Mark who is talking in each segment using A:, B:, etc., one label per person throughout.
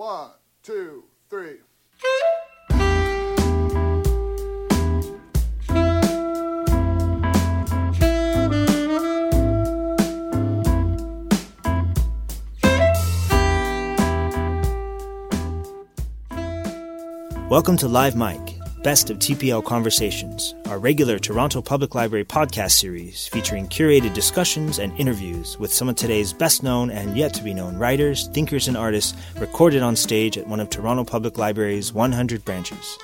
A: One, two, three.
B: Welcome to Live Mic, Best of TPL Conversations, our regular Toronto Public Library podcast series featuring curated discussions and interviews with some of today's best known and yet to be known writers, thinkers, and artists recorded on stage at one of Toronto Public Library's 100 branches.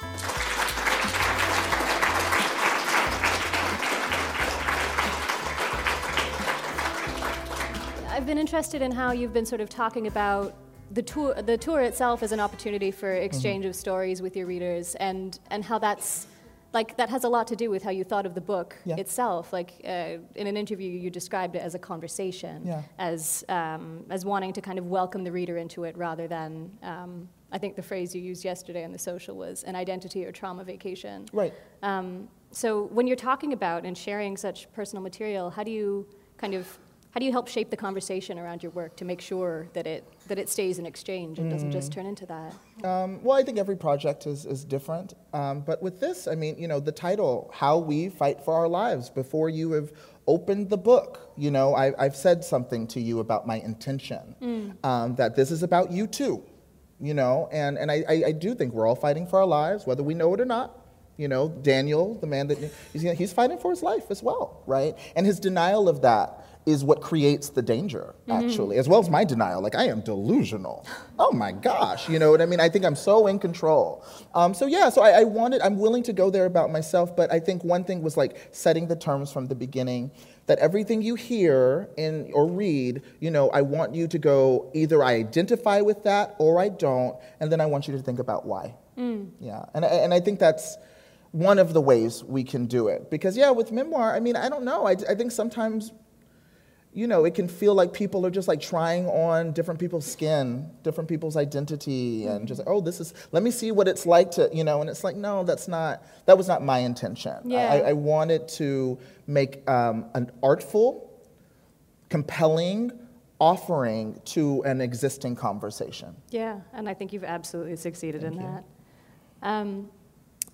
C: I've been interested in how you've been sort of talking about the tour, the tour itself is an opportunity for exchange
D: Mm-hmm.
C: of stories with your readers, and and how that's like that has a lot to do with how you thought of the book
D: Yeah.
C: itself. Like uh, in an interview, you described it as a conversation,
D: Yeah.
C: as um, as wanting to kind of welcome the reader into it rather than. Um, I think the phrase you used yesterday on the social was an identity or trauma vacation.
D: Right.
C: Um, so when you're talking about and sharing such personal material, how do you kind of how do you help shape the conversation around your work to make sure that it that it stays in exchange and doesn't just turn into that?
D: Um, well, I think every project is, is different. Um, but with this, I mean, you know, the title, How We Fight for Our Lives, before you have opened the book, you know, I, I've said something to you about my intention, um, that this is about you too, you know, and, and I, I, I do think we're all fighting for our lives, whether we know it or not. You know, Daniel, the man that he's, he's fighting for his life as well, right? And his denial of that is what creates the danger, actually, as well as my denial. Like, I am delusional. Oh my gosh, you know what I mean? I think I'm so in control. Um, so, yeah, so I, I wanted, I'm willing to go there about myself, but I think one thing was like setting the terms from the beginning that everything you hear in, or read, you know, I want you to go either I identify with that or I don't, and then I want you to think about why. Yeah, and, I- and I think that's one of the ways we can do it. Because, yeah, with memoir, I mean, I don't know. I, I think sometimes you know, it can feel like people are just like trying on different people's skin, different people's identity, and just, oh, this is, let me see what it's like to, you know, and it's like, no, that's not, that was not my intention. I-
C: Yeah.
D: I, I wanted to make um, an artful, compelling offering to an existing conversation.
C: Yeah, and I think you've absolutely succeeded in
D: you.
C: that. Um,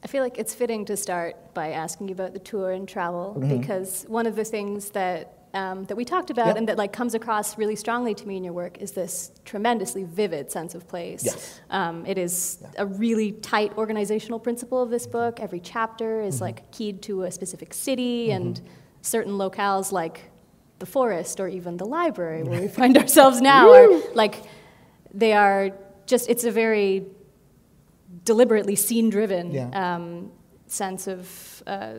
C: I feel like it's fitting to start by asking you about the tour and travel because one of the things that um, that we talked about
D: Yep.
C: and that like comes across really strongly to me in your work is this tremendously vivid sense of place.
D: Yes.
C: Um, it is a really tight organizational principle of this book. Every chapter is like keyed to a specific city and certain locales like the forest or even the library where we find ourselves now are like they are just it's a very deliberately scene driven
D: Yeah.
C: um, sense of uh,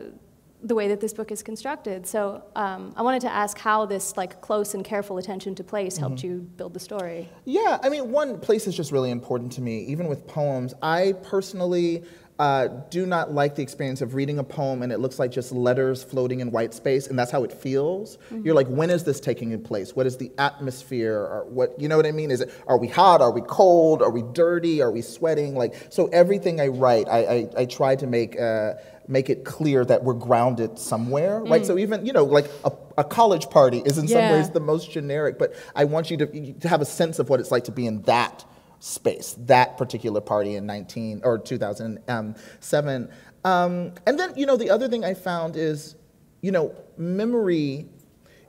C: the way that this book is constructed so um, i wanted to ask how this like close and careful attention to place helped
D: Mm-hmm.
C: you build the story
D: Yeah, I mean, one place is just really important to me, even with poems. I personally uh, do not like the experience of reading a poem and it looks like just letters floating in white space, and that's how it feels. You're like, when is this taking place? What is the atmosphere? Or what, you know what I mean? Is it, are we hot? Are we cold? Are we dirty? Are we sweating? Like, so everything I write, I, I, I try to make. Uh, make it clear that we're grounded somewhere, right? So even, you know, like a, a college party is in some ways the most generic, but I want you to, to have a sense of what it's like to be in that space, that particular party in 19 or 2007. Um, and then, you know, the other thing I found is, you know, memory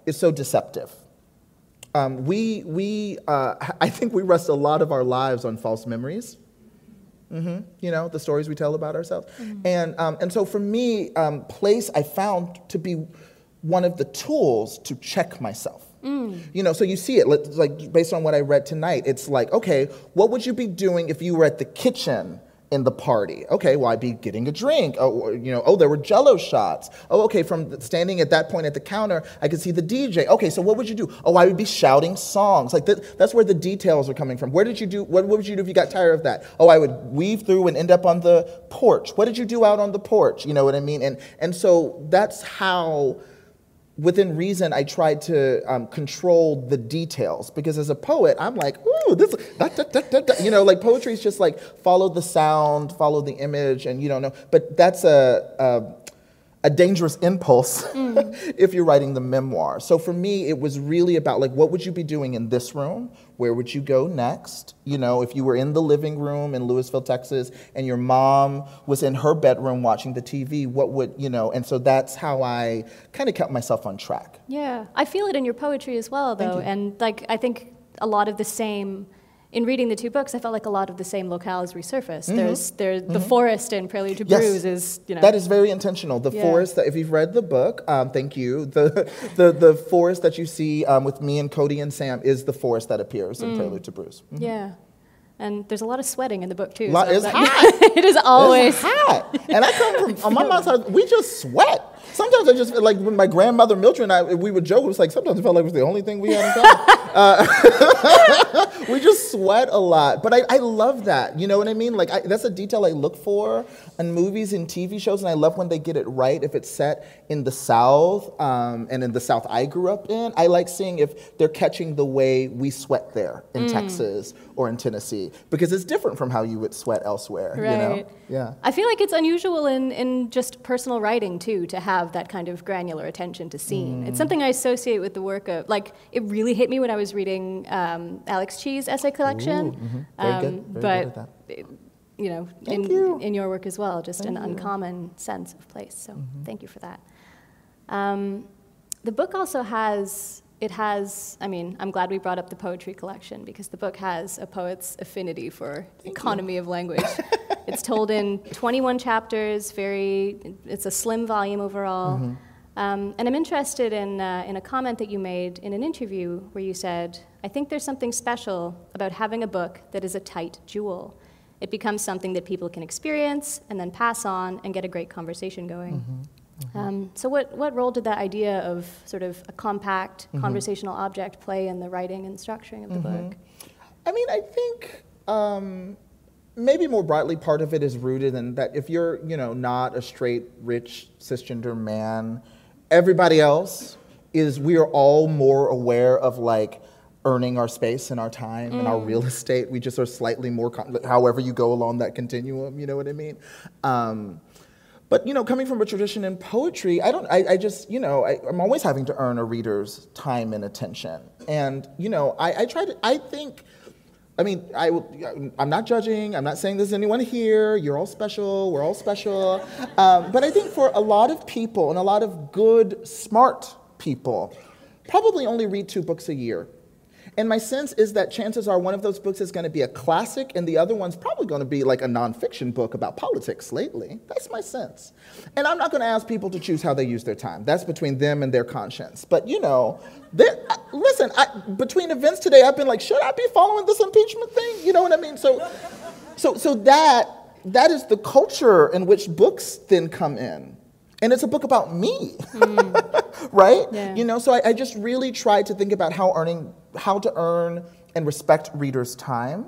D: is so deceptive. Um, we, we, uh, I think we rest a lot of our lives on false memories. Hmm You know, the stories we tell about ourselves. And, um, and so for me, um, place I found to be one of the tools to check myself. You know, so you see it, like based on what I read tonight, it's like, okay, what would you be doing if you were at the kitchen in the party? Okay, well, I'd be getting a drink. Oh, you know, oh, there were jello shots. Oh, okay, from standing at that point at the counter, I could see the DJ. Okay, so what would you do? Oh, I would be shouting songs. Like that, that's where the details are coming from. Where did you do, what, what would you do if you got tired of that? Oh, I would weave through and end up on the porch. What did you do out on the porch? You know what I mean? And, and so that's how within reason, I tried to um, control the details because as a poet, I'm like, ooh, this, da, da, da, you know, like poetry is just like follow the sound, follow the image, and you don't know. But that's a, a, a dangerous impulse mm. if you're writing the memoir. So for me, it was really about like, what would you be doing in this room? where would you go next? You know, if you were in the living room in Lewisville, Texas, and your mom was in her bedroom watching the TV, what would, you know, and so that's how I kind of kept myself on track.
C: Yeah, I feel it in your poetry as well, though. And like, I think a lot of the same. In reading the two books, I felt like a lot of the same locales resurfaced. There's, there's the forest in Prelude to
D: Mm-hmm. Yes.
C: Bruise is, you know,
D: That is very intentional. The
C: Yeah.
D: forest that, if you've read the book, um, thank you. The, the the forest that you see um, with me and Cody and Sam is the forest that appears
C: Mm.
D: in Prelude to Bruise.
C: yeah. And there's a lot of sweating in the book too.
D: Lot-
C: so
D: it's hot.
C: it is always.
D: It's hot. And I come from on my mom's side. We just sweat. Sometimes I just feel like when my grandmother Mildred and I we would joke. It was like sometimes it felt like it was the only thing we had in common. Uh, we just sweat a lot, but I, I love that. You know what I mean? Like I, that's a detail I look for in movies and TV shows, and I love when they get it right. If it's set in the South um, and in the South I grew up in, I like seeing if they're catching the way we sweat there in Texas or in Tennessee because it's different from how you would sweat elsewhere.
C: Right.
D: You know? Yeah.
C: I feel like it's unusual in, in just personal writing too to have that kind of granular attention to scene.
D: Mm.
C: It's something I associate with the work of like it really hit me when I was reading um, Alex Chee's essay collection.
D: Ooh, mhm. Very good. Very
C: but
D: good
C: it- you know,
D: Thank
C: in
D: you.
C: in your work as well, just
D: Thank
C: an
D: you.
C: uncommon sense of place. So
D: Mm-hmm.
C: thank you for that. Um, the book also has it has. I mean, I'm glad we brought up the poetry collection because the book has a poet's affinity for economy of language. it's told in 21 chapters. Very, it's a slim volume overall.
D: Mm-hmm.
C: Um, and I'm interested in, uh, in a comment that you made in an interview where you said, I think there's something special about having a book that is a tight jewel. It becomes something that people can experience and then pass on and get a great conversation going.
D: Mm-hmm.
C: Um, so, what, what role did that idea of sort of a compact
D: Mm-hmm.
C: conversational object play in the writing and structuring of the book?
D: I mean, I think um, maybe more broadly, part of it is rooted in that if you're, you know, not a straight, rich, cisgender man, everybody else is. We are all more aware of like earning our space and our time and our real estate. We just are slightly more. Con- however, you go along that continuum, you know what I mean. Um, but you know, coming from a tradition in poetry, I don't. I, I just, you know, I, I'm always having to earn a reader's time and attention. And you know, I, I try to. I think. I mean, I, I'm not judging. I'm not saying there's anyone here. You're all special. We're all special. Um, but I think for a lot of people and a lot of good, smart people, probably only read two books a year. And my sense is that chances are one of those books is going to be a classic, and the other one's probably going to be like a nonfiction book about politics lately. That's my sense. And I'm not going to ask people to choose how they use their time. That's between them and their conscience. But you know, I- uh, listen, I, between events today, I've been like, should I be following this impeachment thing? You know what I mean? So, so, so that that is the culture in which books then come in. And it's a book about me, right?
C: Yeah.
D: You know, so I, I just really tried to think about how earning, how to earn and respect readers' time.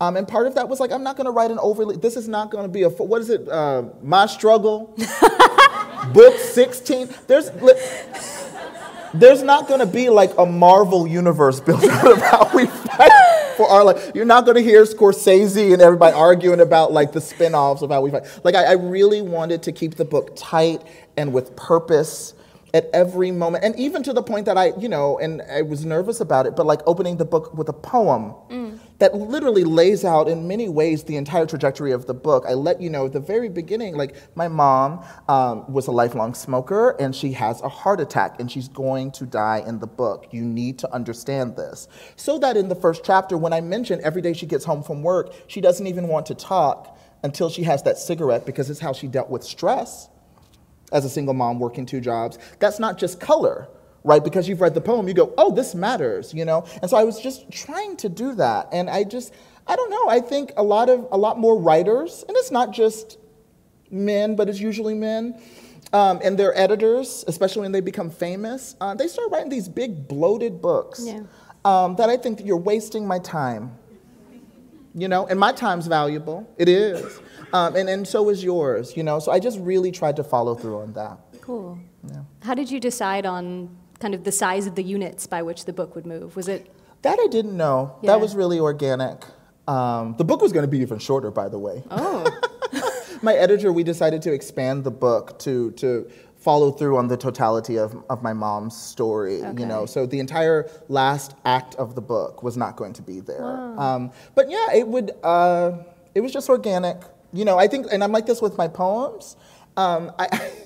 D: Um, and part of that was like, I'm not going to write an overly. This is not going to be a. What is it? Uh, My struggle. book 16. There's. There's not going to be like a Marvel universe built out of how we fight for our life. You're not going to hear Scorsese and everybody arguing about like the spin-offs of how we fight. Like I, I really wanted to keep the book tight and with purpose at every moment, and even to the point that I, you know, and I was nervous about it, but like opening the book with a poem that literally lays out in many ways the entire trajectory of the book. I let you know at the very beginning, like my mom um, was a lifelong smoker and she has a heart attack and she's going to die in the book. You need to understand this. So that in the first chapter, when I mention every day she gets home from work, she doesn't even want to talk until she has that cigarette because it's how she dealt with stress as a single mom working two jobs. That's not just color, right? Because you've read the poem, you go, oh, this matters, you know? And so I was just trying to do that. And I just, I don't know, I think a lot of, a lot more writers, and it's not just men, but it's usually men, um, and their editors, especially when they become famous, uh, they start writing these big bloated books
C: Yeah.
D: um, that I think that you're wasting my time you know and my time's valuable it is um, and, and so is yours you know so i just really tried to follow through on that
C: Cool. Yeah. How did you decide on kind of the size of the units by which the book would move? Was it
D: that i didn't know
C: Yeah.
D: that was really organic um, the book was going to be even shorter by the way
C: oh
D: my editor we decided to expand the book to to follow through on the totality of, of my mom's story, okay. you know. So the entire last act of the book was not going to be there. Um, but yeah, it would. Uh, it was just organic, you know. I think, and I'm like this with my poems. Um, I.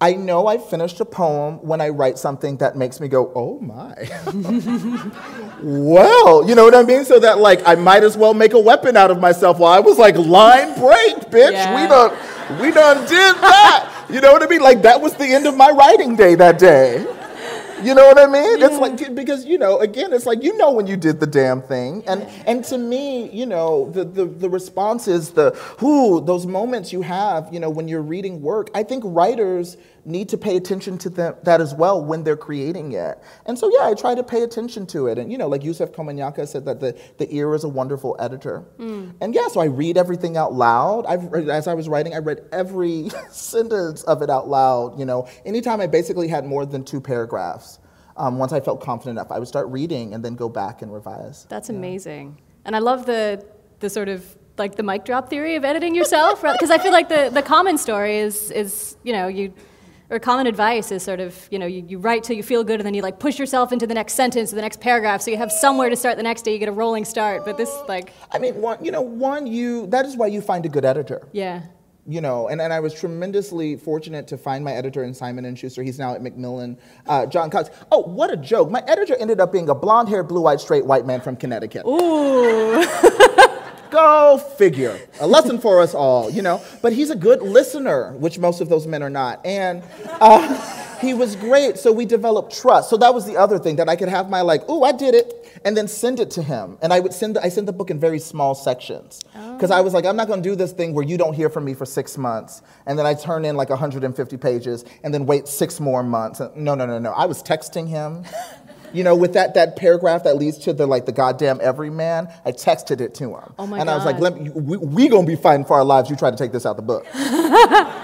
D: I know I finished a poem when I write something that makes me go, oh my. well, you know what I mean? So that like I might as well make a weapon out of myself. while I was like, line break, bitch.
C: Yeah.
D: We done we done did that. you know what I mean? Like that was the end of my writing day that day. You know what I mean? It's like mm. because you know, again, it's like you know when you did the damn thing, and and to me, you know, the the, the response is the who those moments you have, you know, when you're reading work. I think writers need to pay attention to them, that as well when they're creating it. And so yeah, I try to pay attention to it, and you know, like Yusef Komunyakaa said that the the ear is a wonderful editor, and yeah, so I read everything out loud. I've as I was writing, I read every sentence of it out loud. You know, anytime I basically had more than two paragraphs. Um, once I felt confident enough, I would start reading and then go back and revise.
C: That's amazing. And I love the the sort of like the mic drop theory of editing yourself because I feel like the, the common story is is you know you or common advice is sort of you know you, you write till you feel good and then you like push yourself into the next sentence or the next paragraph so you have somewhere to start the next day you get a rolling start but this like
D: I mean, one, you know, one, you, that is why you find a good editor.
C: yeah
D: You know, and, and I was tremendously fortunate to find my editor in Simon and Schuster. He's now at Macmillan, uh, John Cox. Oh, what a joke! My editor ended up being a blonde-haired, blue-eyed, straight white man from Connecticut.
C: ooh
D: Go figure. A lesson for us all, you know. But he's a good listener, which most of those men are not. And uh, he was great. So we developed trust. So that was the other thing that I could have my like, oh, I did it, and then send it to him. And I would send. The, I sent the book in very small sections because I was like, I'm not going to do this thing where you don't hear from me for six months, and then I turn in like 150 pages, and then wait six more months. No, no, no, no. I was texting him. You know, with that, that paragraph that leads to the like the goddamn everyman, I texted it to him.
C: Oh my
D: and I was like, Let me, we, we gonna be fighting for our lives. You try to take this out the book.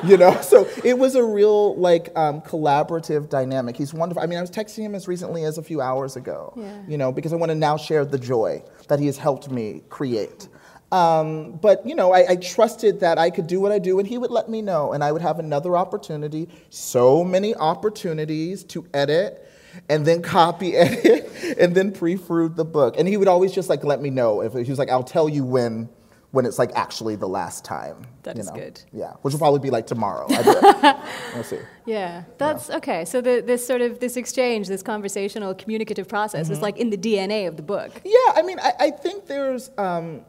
D: you know, so it was a real like um, collaborative dynamic. He's wonderful. I mean, I was texting him as recently as a few hours ago.
C: Yeah.
D: You know, because I want to now share the joy that he has helped me create. Um, but you know, I, I trusted that I could do what I do, and he would let me know, and I would have another opportunity. So many opportunities to edit, and then copy edit, and then proofread the book. And he would always just like let me know if he was like, "I'll tell you when." When it's like actually the last time.
C: That is
D: know?
C: good.
D: Yeah, which will probably be like tomorrow. We'll see.
C: Yeah, that's okay. So the, this sort of this exchange, this conversational, communicative process
D: Mm-hmm.
C: is like in the DNA of the book.
D: Yeah, I mean, I, I think there's, um,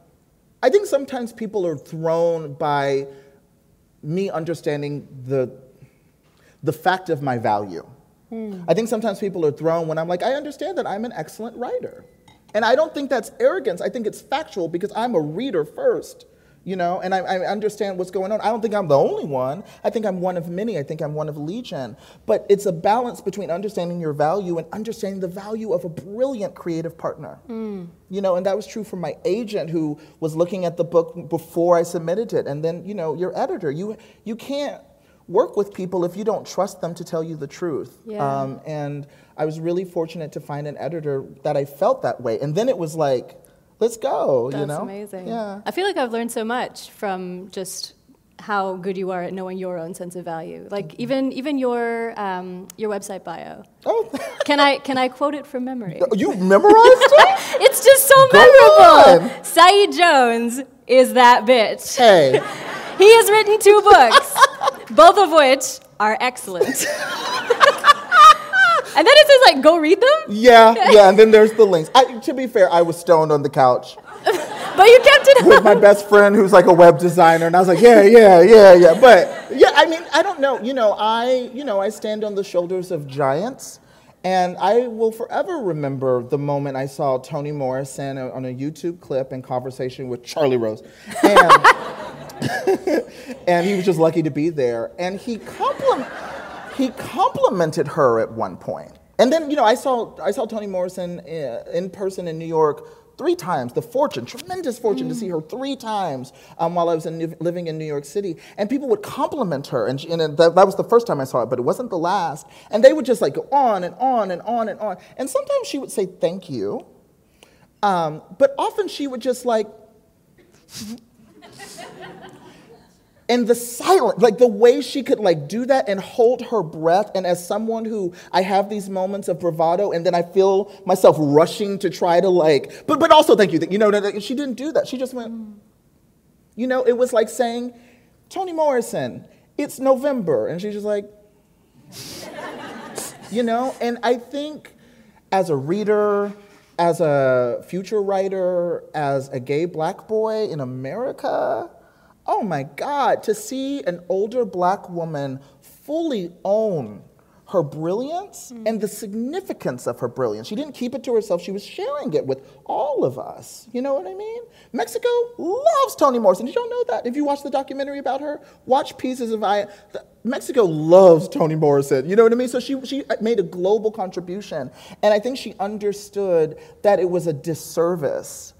D: I think sometimes people are thrown by me understanding the, the fact of my value. Hmm. I think sometimes people are thrown when I'm like, I understand that I'm an excellent writer. And I don't think that's arrogance. I think it's factual because I'm a reader first, you know, and I, I understand what's going on. I don't think I'm the only one. I think I'm one of many. I think I'm one of legion. But it's a balance between understanding your value and understanding the value of a brilliant creative partner. You know, and that was true for my agent who was looking at the book before I submitted it. And then, you know, your editor. You, you can't work with people if you don't trust them to tell you the truth.
C: Yeah.
D: Um, and I was really fortunate to find an editor that I felt that way. And then it was like, let's go,
C: That's
D: you know?
C: amazing.
D: Yeah.
C: I feel like I've learned so much from just how good you are at knowing your own sense of value. Like
D: Mm-hmm.
C: even even your um, your website bio.
D: Oh,
C: Can I can I quote it from memory?
D: you memorized it?
C: It's just so
D: Go
C: memorable.
D: on.
C: Saeed Jones is that bitch.
D: Hey,
C: He has written two books, both of which are excellent. And then it says like go read them,
D: yeah, yeah, and then there's the links. I, to be fair, I was stoned on the couch
C: but you kept it
D: with my best friend who's like a web designer, and I was like, yeah, yeah, yeah, yeah. But yeah, I mean, I don't know. You know, I, you know, I stand on the shoulders of giants. And I will forever remember the moment I saw Toni Morrison on a YouTube clip in conversation with Charlie Rose. And, and he was just lucky to be there. And he, compliment, he complimented her at one point. And then, you know, I saw, I saw Toni Morrison uh, in person in New York three times. The fortune, tremendous fortune to see her three times um, while I was in, living in New York City. And people would compliment her. And, she, and that, that was the first time I saw it, but it wasn't the last. And they would just like go on and on and on and on. And sometimes she would say, thank you. Um, but often she would just like, and the silence like the way she could like do that and hold her breath and as someone who i have these moments of bravado and then i feel myself rushing to try to like but but also thank you you know she didn't do that. She just went you know it was like saying toni morrison it's november. And she's just like you know? And i think as a reader as a future writer as a gay black boy in america oh my God, to see an older black woman fully own her brilliance mm. and the significance of her brilliance. She didn't keep it to herself, she was sharing it with all of us. You know what I mean? Mexico loves Toni Morrison. Did y'all know that? If you watch the documentary about her, watch pieces of I. Mexico loves Toni Morrison. You know what I mean? So she, she made a global contribution. And I think she understood that it was a disservice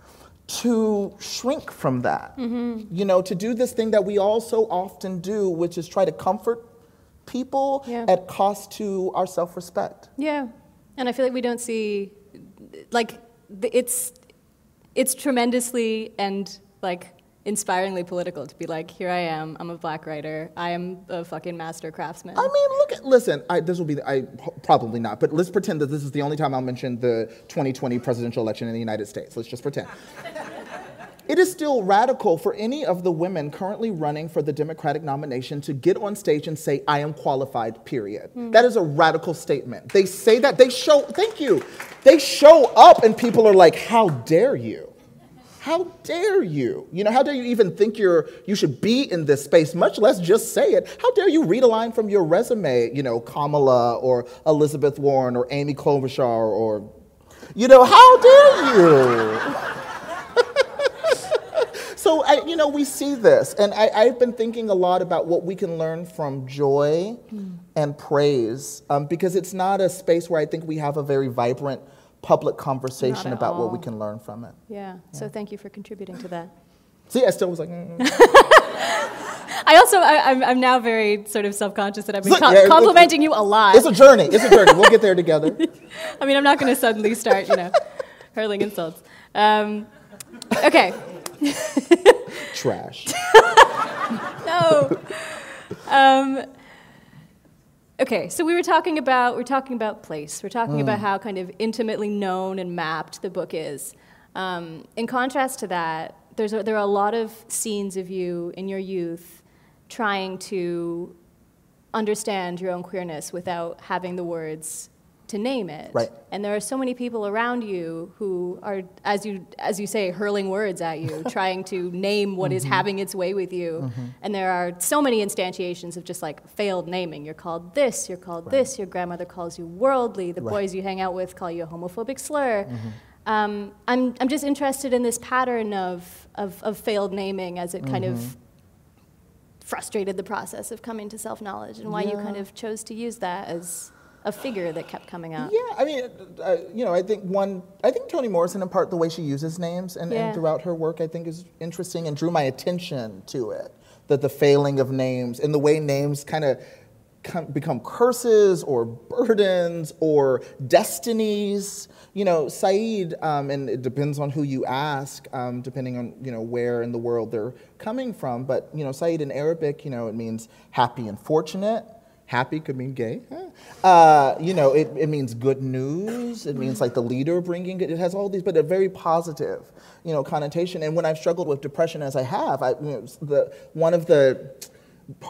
D: to shrink from that. Mm-hmm. You know, to do this thing that we all so often do, which is try to comfort people yeah. at cost to our self respect.
C: Yeah. And I feel like we don't see, like, it's, it's tremendously and, like, inspiringly political to be like, here I am, I'm a black writer, I am a fucking master craftsman.
D: I mean, look at, listen, I, this will be, the, I probably not, but let's pretend that this is the only time I'll mention the 2020 presidential election in the United States. Let's just pretend. It is still radical for any of the women currently running for the Democratic nomination to get on stage and say, I am qualified, period. Mm. That is a radical statement. They say that, they show, thank you, they show up and people are like, how dare you? How dare you? You know, how dare you even think you're you should be in this space, much less just say it? How dare you read a line from your resume, you know, Kamala or Elizabeth Warren or Amy Klobuchar or you know, how dare you? so I, you know, we see this, and I, have been thinking a lot about what we can learn from joy mm. and praise, um, because it's not a space where I think we have a very vibrant public conversation about all. what we can learn from it.
C: Yeah. yeah. So thank you for contributing to that.
D: See, I still was like. Mm.
C: I also, I, am I'm, I'm now very sort of self-conscious that I've been com- yeah, complimenting you a lot.
D: It's a journey. It's a journey. We'll get there together.
C: I mean, I'm not going to suddenly start, you know, hurling insults. Um, okay.
D: Trash.
C: no. Um, Okay, so we were talking about we're talking about place. We're talking mm. about how kind of intimately known and mapped the book is. Um, in contrast to that, there's a, there are a lot of scenes of you in your youth trying to understand your own queerness without having the words to name it.
D: Right.
C: And there are so many people around you who are, as you as you say, hurling words at you, trying to name what mm-hmm. is having its way with you. Mm-hmm. And there are so many instantiations of just like failed naming. You're called this. You're called right. this. Your grandmother calls you worldly. The right. boys you hang out with call you a homophobic slur. Mm-hmm. Um, I'm I'm just interested in this pattern of of, of failed naming as it kind of mm-hmm. frustrated the process of coming to self knowledge and why yeah. you kind of chose to use that as a figure that kept coming up.
D: Yeah, I mean, uh, you know, I think one, I think Toni Morrison, in part, the way she uses names and, yeah. and throughout her work, I think is interesting and drew my attention to it. That the failing of names and the way names kind of become curses or burdens or destinies. You know, Saeed, um, and it depends on who you ask, um, depending on you know where in the world they're coming from. But you know, Saeed in Arabic, you know, it means happy and fortunate. Happy could mean gay. Uh, you know, it, it means good news. It means like the leader bringing it. It has all these, but a very positive, you know, connotation. And when I've struggled with depression, as I have, I, you know, the, one of the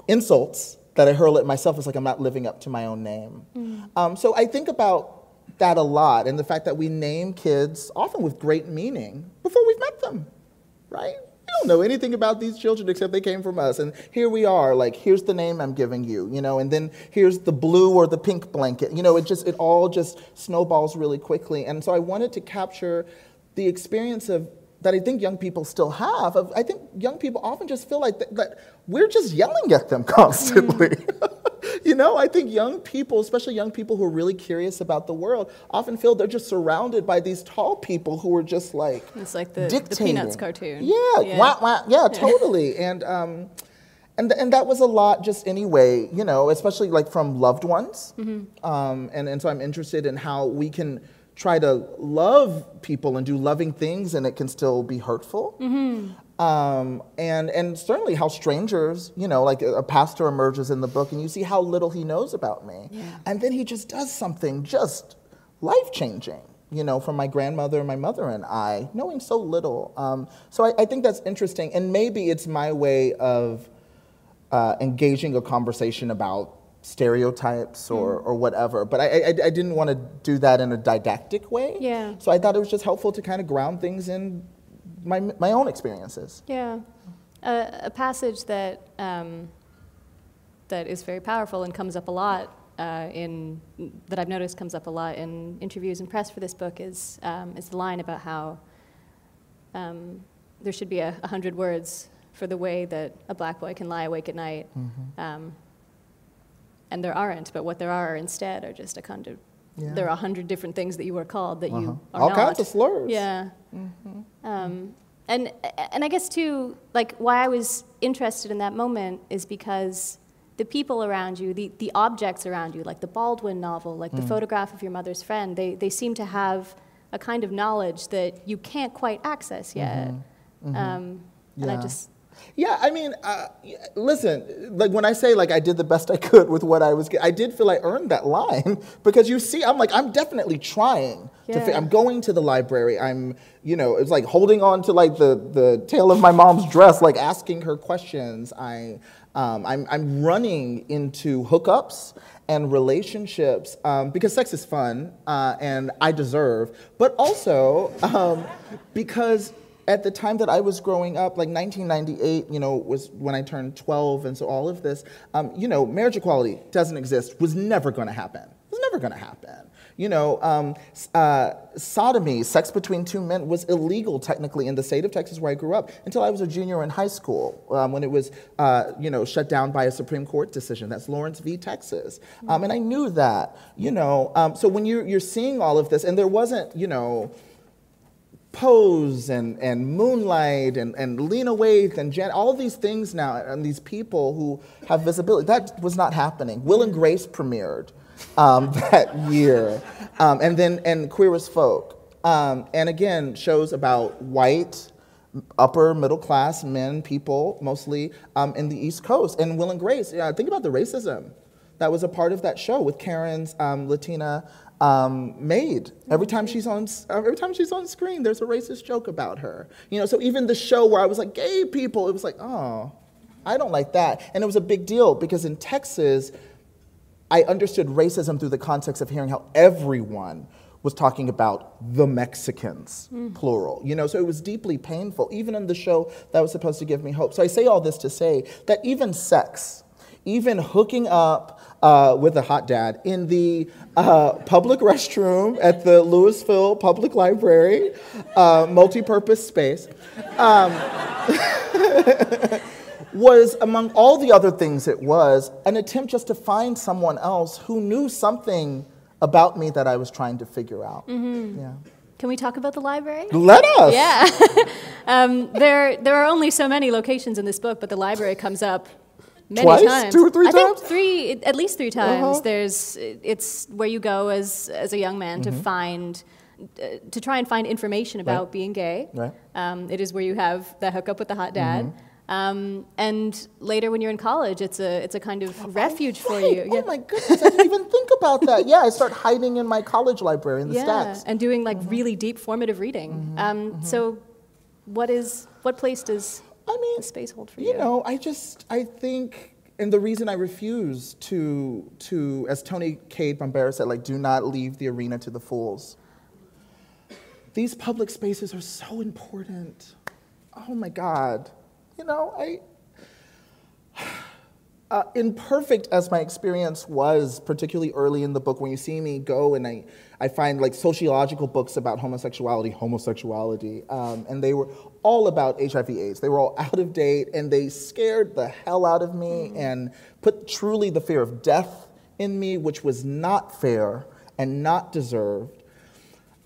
D: insults that I hurl at myself is like I'm not living up to my own name. Mm. Um, so I think about that a lot, and the fact that we name kids often with great meaning before we've met them, right? Don't know anything about these children except they came from us. And here we are, like, here's the name I'm giving you, you know, and then here's the blue or the pink blanket. You know, it just, it all just snowballs really quickly. And so I wanted to capture the experience of that I think young people still have. Of, I think young people often just feel like that, that we're just yelling at them constantly. Mm. You know, I think young people, especially young people who are really curious about the world, often feel they're just surrounded by these tall people who are just like
C: it's like the, the Peanuts cartoon.
D: Yeah, yeah, wah, wah, yeah, totally. and um, and and that was a lot, just anyway, you know, especially like from loved ones. Mm-hmm. Um, and and so I'm interested in how we can try to love people and do loving things, and it can still be hurtful. Um, and and certainly how strangers, you know, like a, a pastor emerges in the book, and you see how little he knows about me, and then he just does something just life changing. You know, from my grandmother, and my mother, and I, knowing so little. Um, so I, I think that's interesting, and maybe it's my way of uh, engaging a conversation about stereotypes or, or whatever. But I, I, I didn't want to do that in a didactic way.
C: Yeah.
D: So I thought it was just helpful to kind of ground things in my, my own experiences.
C: Yeah, a, a passage that um, that is very powerful and comes up a lot uh, in that I've noticed comes up a lot in interviews and press for this book is um, is the line about how um, there should be a, a hundred words for the way that a black boy can lie awake at night, um, and there aren't. But what there are instead are just a kind of
D: Yeah.
C: there are a hundred different things that you were called that you
D: Uh-huh.
C: are
D: All
C: not.
D: kinds of slurs.
C: Yeah. Um, and and I guess too, like why I was interested in that moment is because the people around you, the, the objects around you, like the Baldwin novel, like
D: Mm.
C: the photograph of your mother's friend, they, they seem to have a kind of knowledge that you can't quite access yet. Um, And I
D: Mm-hmm. Yeah.
C: just
D: Yeah, I mean, uh, listen, like when I say like I did the best I could with what I was, I did feel I earned that line because you see, I'm like I'm definitely trying. To fi-
C: Yeah.
D: I'm going to the library. I'm, you know, it's like holding on to like the the tail of my mom's dress, like asking her questions. I, um, I'm I'm running into hookups and relationships um, because sex is fun uh, and I deserve, but also um, because at the time that I was growing up, like 1998, you know, was when I turned 12, and so all of this, um, you know, marriage equality doesn't exist, was never going to happen. It was never going to happen. You know, um, uh, sodomy, sex between two men, was illegal technically in the state of Texas where I grew up until I was a junior in high school um, when it was, uh, you know, shut down by a Supreme Court decision. That's Lawrence v. Texas. Um, and I knew that, you know. Um, so when you're, you're seeing all of this, and there wasn't, you know, Pose and, and Moonlight and, and Lena Waithe and Jan, all these things now, and these people who have visibility, that was not happening. Will and Grace premiered um, that year. Um, and then, and Queer as Folk. Um, and again, shows about white, upper middle class men, people mostly um, in the East Coast. And Will and Grace, yeah, think about the racism that was a part of that show with Karen's um, Latina um, maid. Every time she's on, every time she's on screen, there's a racist joke about her. You know, so even the show where I was like, gay people, it was like, oh, I don't like that, and it was a big deal because in Texas, I understood racism through the context of hearing how everyone was talking about the Mexicans, plural. You know, so it was deeply painful, even in the show that was supposed to give me hope. So I say all this to say that even sex, even hooking up uh, with a hot dad in the uh, public restroom at the Lewisville Public Library, uh, multi-purpose space, was, among all the other things it was, an attempt just to find someone else who knew something about me that I was trying to figure out. Yeah.
C: can we talk about the library?
D: Let us.
C: Yeah. um, there, there are only so many locations in this book, but the library comes up many
D: Twice?
C: times.
D: Two or three
C: I
D: times?
C: think three, at least three times.
D: Uh-huh.
C: There's, it's where you go as, as a young man
D: Mm-hmm.
C: to find, uh, to try and find information about being gay.
D: Right.
C: Um, it is where you have that hookup with the hot dad.
D: Mm-hmm.
C: Um, and later, when you're in college, it's a it's a kind of refuge for
D: Right.
C: you.
D: Oh my goodness, I didn't even think about that. Yeah, I start hiding in my college library in the
C: yeah,
D: stacks. Mm-hmm.
C: and doing like really deep formative reading. Um, So, what is what place does
D: I mean,
C: the space hold for
D: you You know, I just I think, and the reason I refuse to to, as Toni Cade Bambara said, like, do not leave the arena to the fools. These public spaces are so important. Oh my God, you know, I. Uh, imperfect as my experience was, particularly early in the book, when you see me go and I, I find like sociological books about homosexuality, homosexuality, um, and they were all about HIV/AIDS. They were all out of date, and they scared the hell out of me and put truly the fear of death in me, which was not fair and not deserved.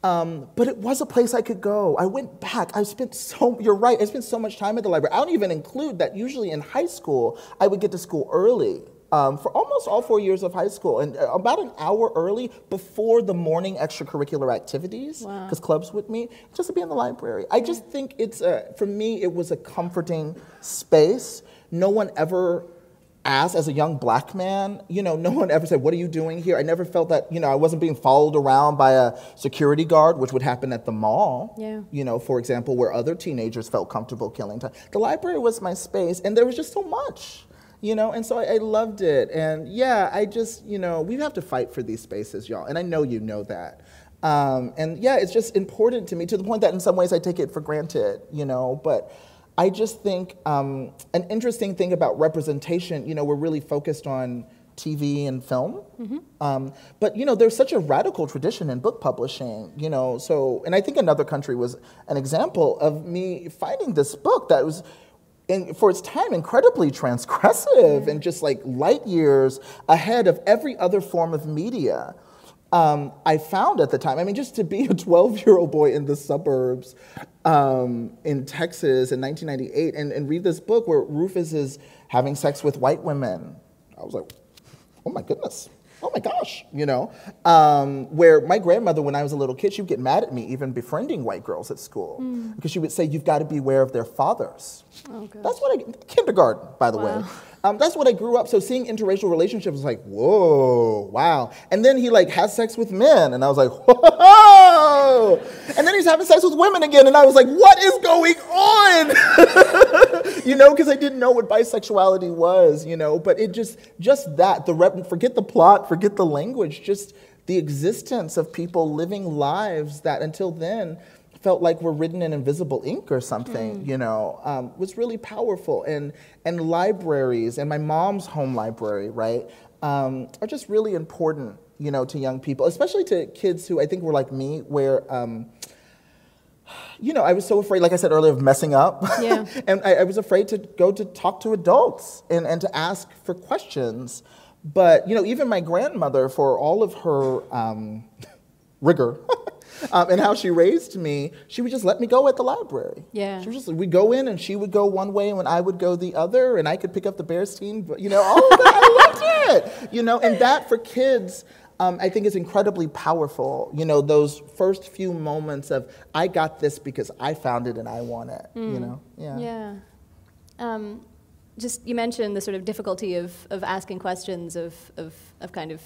D: Um, but it was a place I could go. I went back. I spent so, you're right, I spent so much time at the library. I don't even include that usually in high school, I would get to school early. Um, for almost all four years of high school, and uh, about an hour early before the morning extracurricular activities,
C: Wow.
D: because clubs would meet, just to be in the library. I just think it's a, for me, it was a comforting space. No one ever asked, as a young black man, you know, no one ever said, What are you doing here? I never felt that, you know, I wasn't being followed around by a security guard, which would happen at the mall,
C: Yeah.
D: you know, for example, where other teenagers felt comfortable killing time. The library was my space, and there was just so much. You know, and so I, I loved it. And yeah, I just, you know, we have to fight for these spaces, y'all. And I know you know that. Um, and yeah, it's just important to me to the point that in some ways I take it for granted, you know. But I just think um, an interesting thing about representation, you know, we're really focused on TV and film. Um, but, you know, there's such a radical tradition in book publishing, you know. So, and I think another country was an example of me finding this book that was in, for its time incredibly transgressive and just like light years ahead of every other form of media. Um, I found at the time, I mean, just to be a 12 year old boy in the suburbs um, in Texas in 1998 and, and read this book where Rufus is having sex with white women, I was like, oh my goodness. Oh my gosh, you know, um, where my grandmother, when I was a little kid, she would get mad at me even befriending white girls at school because she would say, "You've got to beware of their fathers."
C: Oh.
D: That's what I kindergarten, by the way. Um, that's what I grew up. So seeing interracial relationships was like, whoa, wow. And then he like has sex with men, and I was like, whoa. And then he's having sex with women again, and I was like, what is going on? you know, because I didn't know what bisexuality was. You know, but it just just that the rep, forget the plot, forget the language, just the existence of people living lives that until then felt like were written in invisible ink or something, you know, um, was really powerful. And, and libraries, and my mom's home library, right, um, are just really important, you know, to young people, especially to kids who I think were like me, where, um, you know, I was so afraid, like I said earlier, of messing up.
C: Yeah.
D: and I, I was afraid to go to talk to adults and, and to ask for questions. But, you know, even my grandmother, for all of her um, rigor um, and how she raised me, she would just let me go at the library.
C: Yeah.
D: She was just, we'd go in and she would go one way and I would go the other and I could pick up the Berenstain, but, you know, all of that, I loved it. You know, and that for kids, um, I think is incredibly powerful. You know, those first few moments of, I got this because I found it and I want it, you know? Yeah.
C: Yeah. Um, just you mentioned the sort of difficulty of, of asking questions of, of, of kind of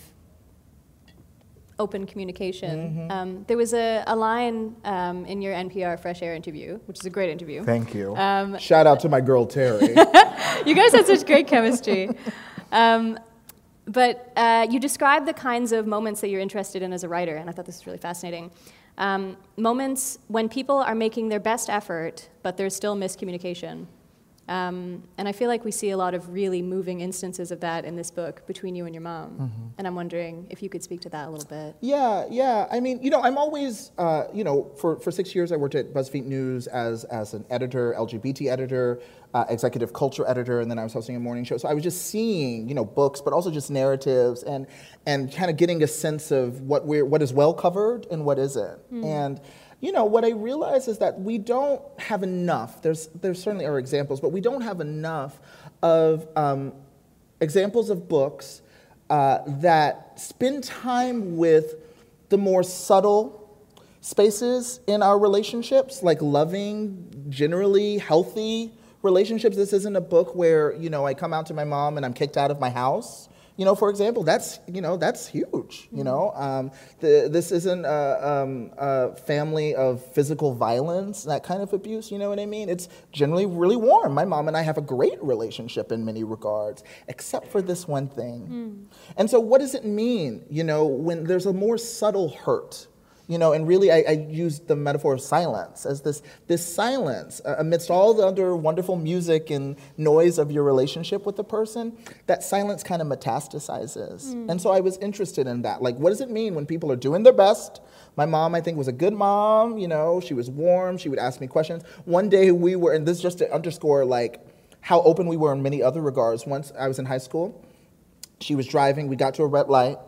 C: open communication.
D: Mm-hmm.
C: Um, there was a, a line um, in your NPR Fresh Air interview, which is a great interview.
D: Thank you.
C: Um,
D: Shout out to my girl Terry.
C: you guys had such great chemistry. Um, but uh, you describe the kinds of moments that you're interested in as a writer, and I thought this was really fascinating. Um, moments when people are making their best effort, but there's still miscommunication. Um, and I feel like we see a lot of really moving instances of that in this book between you and your mom. And I'm wondering if you could speak to that a little bit.
D: Yeah, yeah. I mean, you know, I'm always, uh, you know, for, for six years I worked at BuzzFeed News as, as an editor, LGBT editor, uh, executive culture editor, and then I was hosting a morning show. So I was just seeing, you know, books, but also just narratives and, and kind of getting a sense of what, we're, what is well covered and what isn't. And, you know, what I realize is that we don't have enough. There's, there certainly are examples, but we don't have enough of um, examples of books uh, that spend time with the more subtle spaces in our relationships, like loving, generally healthy relationships. This isn't a book where, you know, I come out to my mom and I'm kicked out of my house. You know, for example, that's you know that's huge. You know, um, the, this isn't a, um, a family of physical violence, that kind of abuse. You know what I mean? It's generally really warm. My mom and I have a great relationship in many regards, except for this one thing. And so, what does it mean? You know, when there's a more subtle hurt you know, and really, I, I used the metaphor of silence as this, this silence uh, amidst all the other wonderful music and noise of your relationship with the person, that silence kind of metastasizes. And so I was interested in that. Like, what does it mean when people are doing their best? My mom, I think, was a good mom, you know, she was warm, she would ask me questions. One day we were, and this just to underscore, like, how open we were in many other regards. Once I was in high school, she was driving, we got to a red light,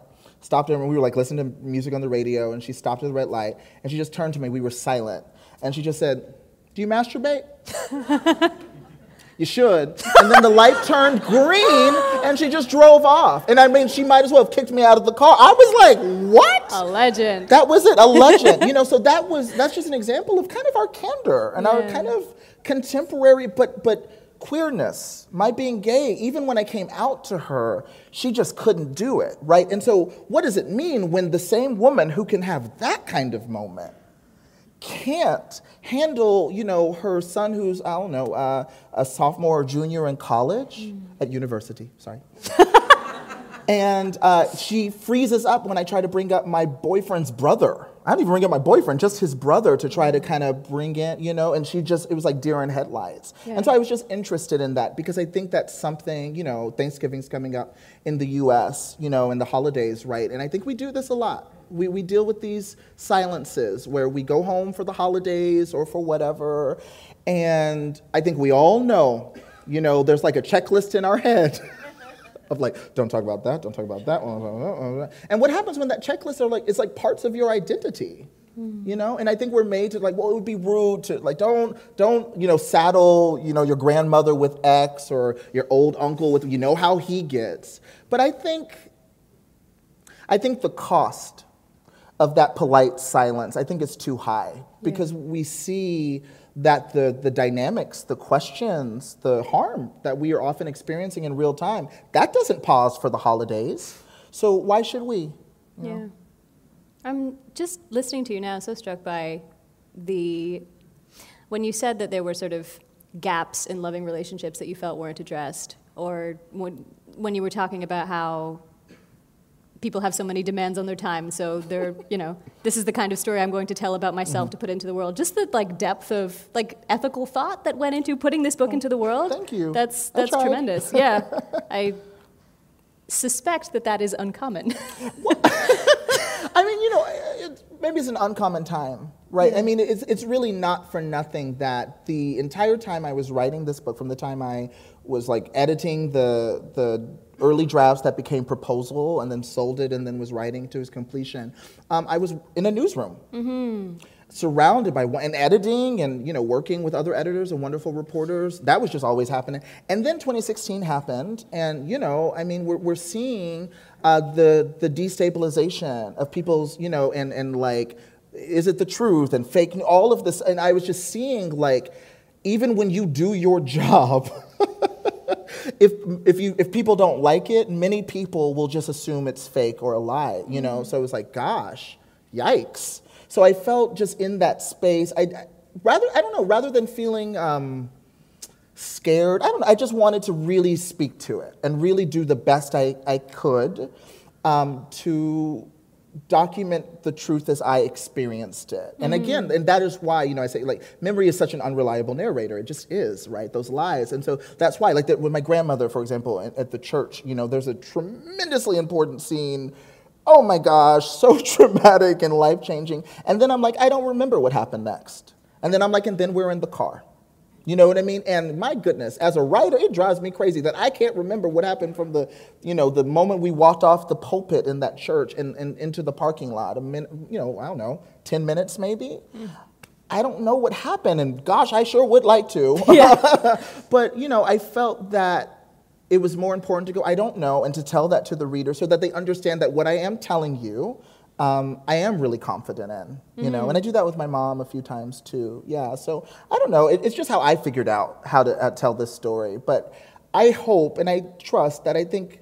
D: stopped her, and we were like listening to music on the radio, and she stopped at the red light, and she just turned to me, we were silent, and she just said, do you masturbate? you should. And then the light turned green, and she just drove off. And I mean, she might as well have kicked me out of the car. I was like, what?
C: A legend.
D: That was it, a legend. you know, so that was that's just an example of kind of our candor and our kind of contemporary, but but queerness, my being gay. Even when I came out to her, she just couldn't do it, right? And so, what does it mean when the same woman who can have that kind of moment can't handle, you know, her son who's I don't know, uh, a sophomore or junior in college at university. Sorry. And uh, she freezes up when I try to bring up my boyfriend's brother. I don't even bring up my boyfriend, just his brother to try to kind of bring in, you know, and she just, it was like deer in headlights. And so I was just interested in that because I think that's something, you know, Thanksgiving's coming up in the US, you know, in the holidays, right? And I think we do this a lot. We, we deal with these silences where we go home for the holidays or for whatever. And I think we all know, you know, there's like a checklist in our head. Of like, don't talk about that, don't talk about that. And what happens when that checklist are like, it's like parts of your identity, hmm. you know? And I think we're made to like, well, it would be rude to like, don't, don't, you know, saddle, you know, your grandmother with X or your old uncle with, you know how he gets. But I think, I think the cost of that polite silence, I think it's too high because we see that the, the dynamics, the questions, the harm that we are often experiencing in real time, that doesn't pause for the holidays. So why should we?
C: Yeah. I'm just listening to you now, so struck by the. When you said that there were sort of gaps in loving relationships that you felt weren't addressed, or when, when you were talking about how people have so many demands on their time, so they're, you know, this is the kind of story I'm going to tell about myself mm-hmm. to put into the world. Just the like depth of like ethical thought that went into putting this book oh, into the world.
D: thank you.
C: That's that's tremendous. Yeah. I suspect that that is uncommon.
D: I mean, you know, it, maybe it's an uncommon time, right? I mm-hmm. mean, it's, it's really not for nothing that the entire time I was writing this book, from the time I was like editing the, the early drafts that became proposal and then sold it and then was writing to its completion, um, I was in a newsroom. Surrounded by and editing and you know working with other editors and wonderful reporters, that was just always happening. And then 2016 happened, and you know, I mean, we're, we're seeing uh, the the destabilization of people's you know and and like is it the truth and fake all of this and i was just seeing like even when you do your job if if you if people don't like it many people will just assume it's fake or a lie you know so it was like gosh yikes so i felt just in that space i I- rather i don't know rather than feeling um, scared. I don't know. I just wanted to really speak to it and really do the best I, I could um, to document the truth as I experienced it. And mm-hmm. again, and that is why, you know, I say like memory is such an unreliable narrator. It just is, right? Those lies. And so that's why, like that with my grandmother, for example, at, at the church, you know, there's a tremendously important scene. Oh my gosh, so traumatic and life changing. And then I'm like, I don't remember what happened next. And then I'm like, and then we're in the car. You know what I mean? And my goodness, as a writer, it drives me crazy that I can't remember what happened from the, you know, the moment we walked off the pulpit in that church and, and into the parking lot. A minute, you know, I don't know, 10 minutes maybe. I don't know what happened, and gosh, I sure would like to. Yeah. but, you know, I felt that it was more important to go, I don't know, and to tell that to the reader so that they understand that what I am telling you, um, I am really confident in, you know, and I do that with my mom a few times too. Yeah, so I don't know. It, it's just how I figured out how to uh, tell this story. But I hope and I trust that I think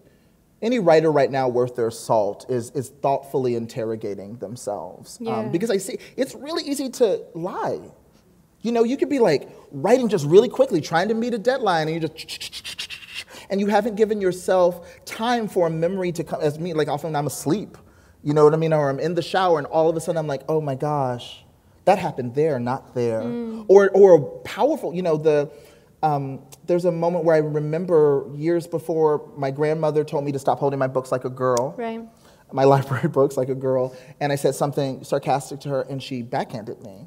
D: any writer right now worth their salt is, is thoughtfully interrogating themselves. Um, because I see it's really easy to lie. You know, you could be like writing just really quickly, trying to meet a deadline, and you just and you haven't given yourself time for a memory to come. As me, like often I'm asleep, you know what I mean, or I'm in the shower, and all of a sudden I'm like, oh my gosh, that happened there, not there, or or a powerful, you know, the. Um, there's a moment where I remember years before my grandmother told me to stop holding my books like a girl
C: right.
D: my library books like a girl, and I said something sarcastic to her, and she backhanded me.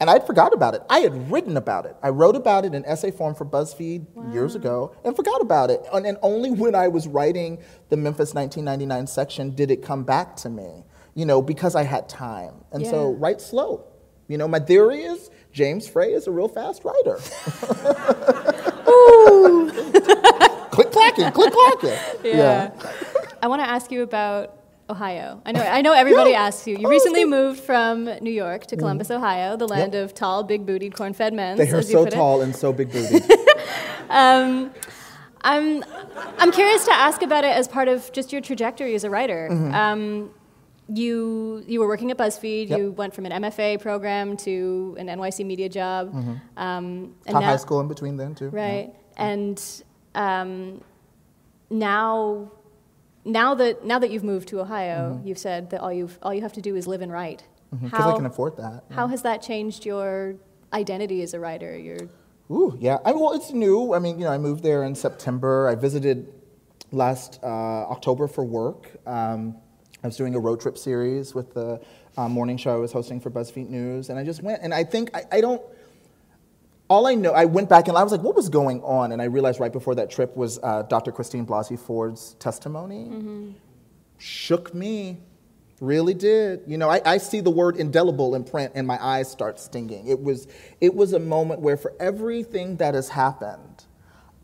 D: And I'd forgot about it. I had written about it. I wrote about it in essay form for BuzzFeed years ago and forgot about it. And, and only when I was writing the Memphis 1999 section did it come back to me, you know, because I had time. And so write slow. You know, my theory is James Frey is a real fast writer. Ooh. click clacking, click clacking.
C: Yeah. I want to ask you about Ohio. I know I know everybody asks you. You
D: Oh,
C: recently moved from New York to Columbus, Ohio, the land of tall, big-bootied, corn-fed men.
D: They are so
C: put it.
D: tall and so big booted.
C: I'm I'm curious to ask about it as part of just your trajectory as a writer. Um, you you were working at BuzzFeed.
D: Yep.
C: You went from an MFA program to an NYC media job. Um, and
D: Taught
C: now,
D: high school in between then too.
C: right? And um, now now that now that you've moved to Ohio, you've said that all you all you have to do is live and write.
D: Because I can afford that.
C: how has that changed your identity as a writer? Your
D: Ooh, yeah. I mean, well, it's new. I mean, you know, I moved there in September. I visited last uh, October for work. Um, I was doing a road trip series with the uh, morning show I was hosting for BuzzFeed News, and I just went. And I think I, I don't. All I know, I went back and I was like, what was going on? And I realized right before that trip was uh, Dr. Christine Blasey Ford's testimony. Shook me. Really did. You know, I, I see the word indelible in print and my eyes start stinging. It was, it was a moment where for everything that has happened,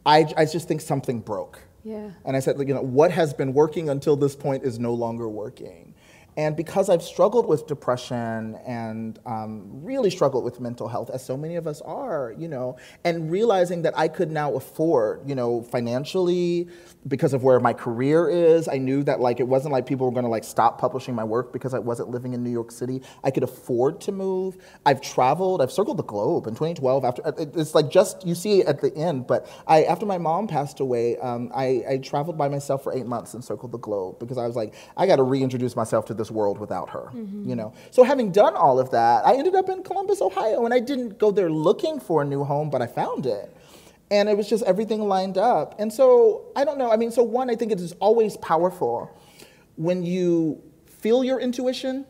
D: I, I just think something broke.
C: Yeah.
D: And I said, you know, what has been working until this point is no longer working. And because I've struggled with depression and um, really struggled with mental health, as so many of us are, you know, and realizing that I could now afford, you know, financially, because of where my career is, I knew that like it wasn't like people were going to like stop publishing my work because I wasn't living in New York City. I could afford to move. I've traveled. I've circled the globe in 2012. After it's like just you see at the end, but I after my mom passed away, um, I, I traveled by myself for eight months and circled the globe because I was like, I got to reintroduce myself to this world without her. You know. So having done all of that, I ended up in Columbus, Ohio, and I didn't go there looking for a new home, but I found it. And it was just everything lined up. And so I don't know. I mean, so one, I think it is always powerful when you feel your intuition,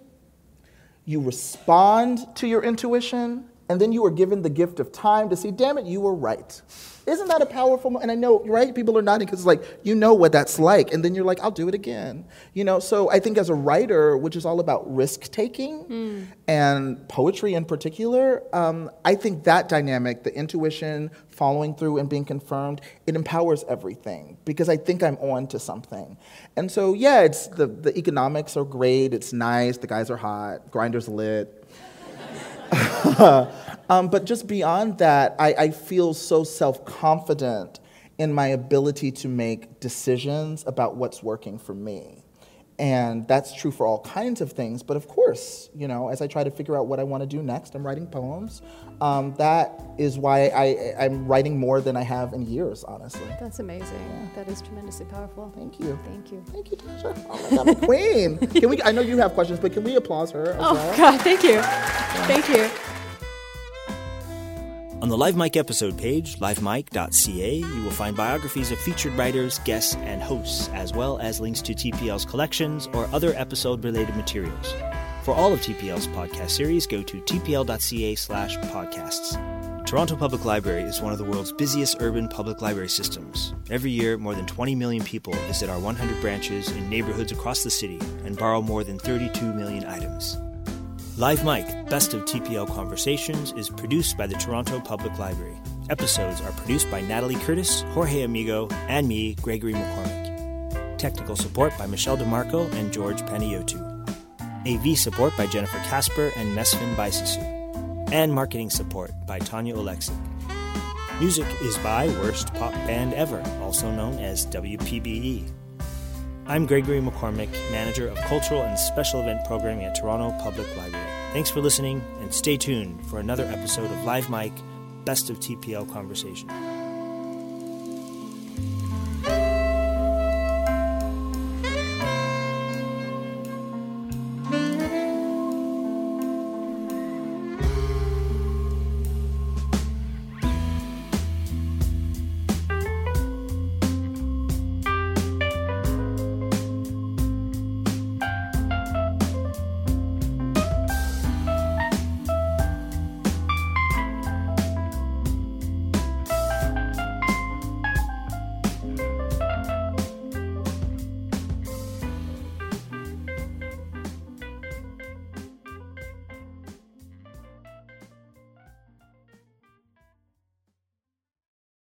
D: you respond to your intuition, and then you are given the gift of time to see, damn it, you were right. Isn't that a powerful mo- And I know, right? People are nodding because it's like, you know what that's like. And then you're like, I'll do it again. You know, so I think as a writer, which is all about risk taking and poetry in particular, um, I think that dynamic, the intuition, following through and being confirmed, it empowers everything because I think I'm on to something. And so, yeah, it's the, the economics are great, it's nice, the guys are hot, Grindr's lit. um, but just beyond that, I, I feel so self confident in my ability to make decisions about what's working for me. And that's true for all kinds of things. But of course, you know, as I try to figure out what I want to do next, I'm writing poems. Um, that is why I, I'm writing more than I have in years, honestly.
C: that's amazing. That is tremendously powerful.
D: Thank you.
C: Thank you.
D: Thank you, Tasha. Oh my God, queen. Can we? I know you have questions, but can we applaud her as
C: Oh
D: well?
C: God, thank you, thank you.
B: On the Live Mic episode page, livemic.ca, you will find biographies of featured writers, guests, and hosts, as well as links to TPL's collections or other episode related materials. For all of TPL's podcast series, go to tpl.ca slash podcasts. Toronto Public Library is one of the world's busiest urban public library systems. Every year, more than 20 million people visit our 100 branches in neighborhoods across the city and borrow more than 32 million items. Live Mic, Best of TPL Conversations, is produced by the Toronto Public Library. Episodes are produced by Natalie Curtis, Jorge Amigo, and me, Gregory McCormick. Technical support by Michelle DeMarco and George Paniotu. AV support by Jennifer Casper and Mesfin Baisisu. And marketing support by Tanya Oleksic. Music is by Worst Pop Band Ever, also known as WPBE. I'm Gregory McCormick, Manager of Cultural and Special Event Programming at Toronto Public Library. Thanks for listening, and stay tuned for another episode of Live Mic Best of TPL Conversation.